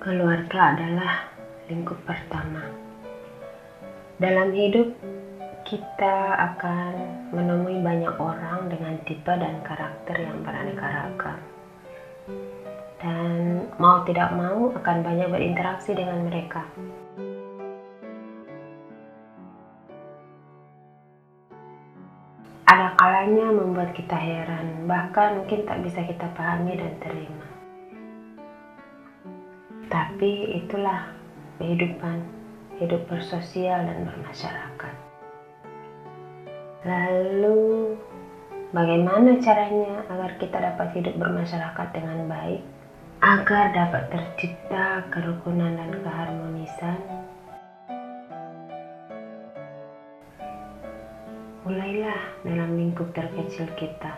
Keluarga adalah lingkup pertama. Dalam hidup, kita akan menemui banyak orang dengan tipe dan karakter yang beraneka ragam. Dan mau tidak mau akan banyak berinteraksi dengan mereka. Ada kalanya membuat kita heran, bahkan mungkin tak bisa kita pahami dan terima. Tapi itulah kehidupan, hidup bersosial dan bermasyarakat. Lalu, bagaimana caranya agar kita dapat hidup bermasyarakat dengan baik? Agar dapat tercipta kerukunan dan keharmonisan, mulailah dalam lingkup terkecil kita.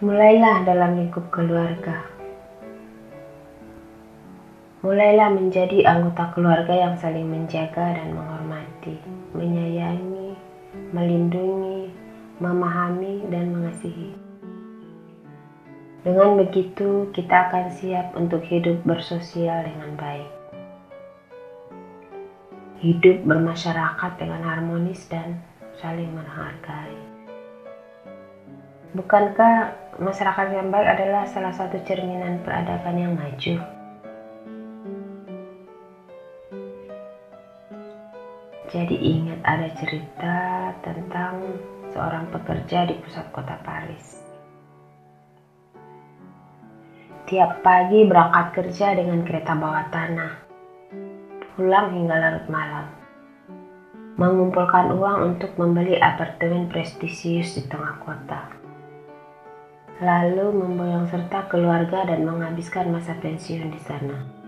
Mulailah dalam lingkup keluarga. Mulailah menjadi anggota keluarga yang saling menjaga dan menghormati, menyayangi, melindungi, memahami, dan mengasihi. Dengan begitu, kita akan siap untuk hidup bersosial dengan baik. Hidup bermasyarakat dengan harmonis dan saling menghargai. Bukankah masyarakat yang baik adalah salah satu cerminan peradaban yang maju? Jadi ingat ada cerita tentang seorang pekerja di pusat kota Paris. Tiap pagi berangkat kerja dengan kereta bawah tanah. Pulang hingga larut malam. Mengumpulkan uang untuk membeli apartemen prestisius di tengah kota. Lalu memboyong serta keluarga dan menghabiskan masa pensiun di sana.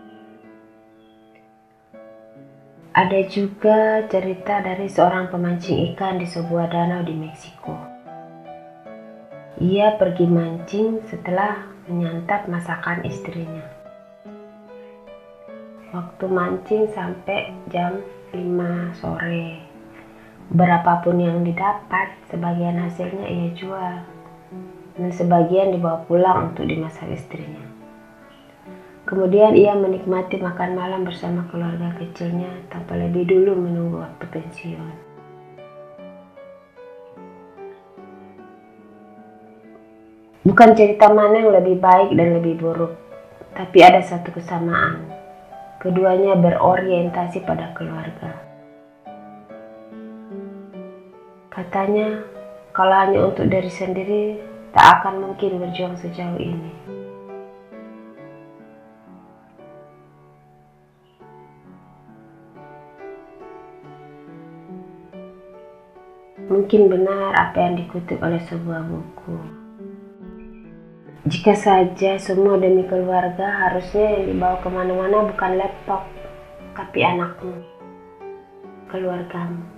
Ada juga cerita dari seorang pemancing ikan di sebuah danau di Meksiko. Ia pergi mancing setelah menyantap masakan istrinya. Waktu mancing sampai jam 5 sore. Berapapun yang didapat, sebagian hasilnya ia jual. Dan sebagian dibawa pulang untuk dimasak istrinya. Kemudian ia menikmati makan malam bersama keluarga kecilnya tanpa lebih dulu menunggu waktu pensiun. Bukan cerita mana yang lebih baik dan lebih buruk, tapi ada satu kesamaan. Keduanya berorientasi pada keluarga. Katanya, kalau hanya untuk diri sendiri, tak akan mungkin berjuang sejauh ini. Mungkin benar apa yang dikutip oleh sebuah buku. Jika saja semua demi keluarga, harusnya yang dibawa ke mana-mana bukan laptop, tapi anakmu, keluargamu.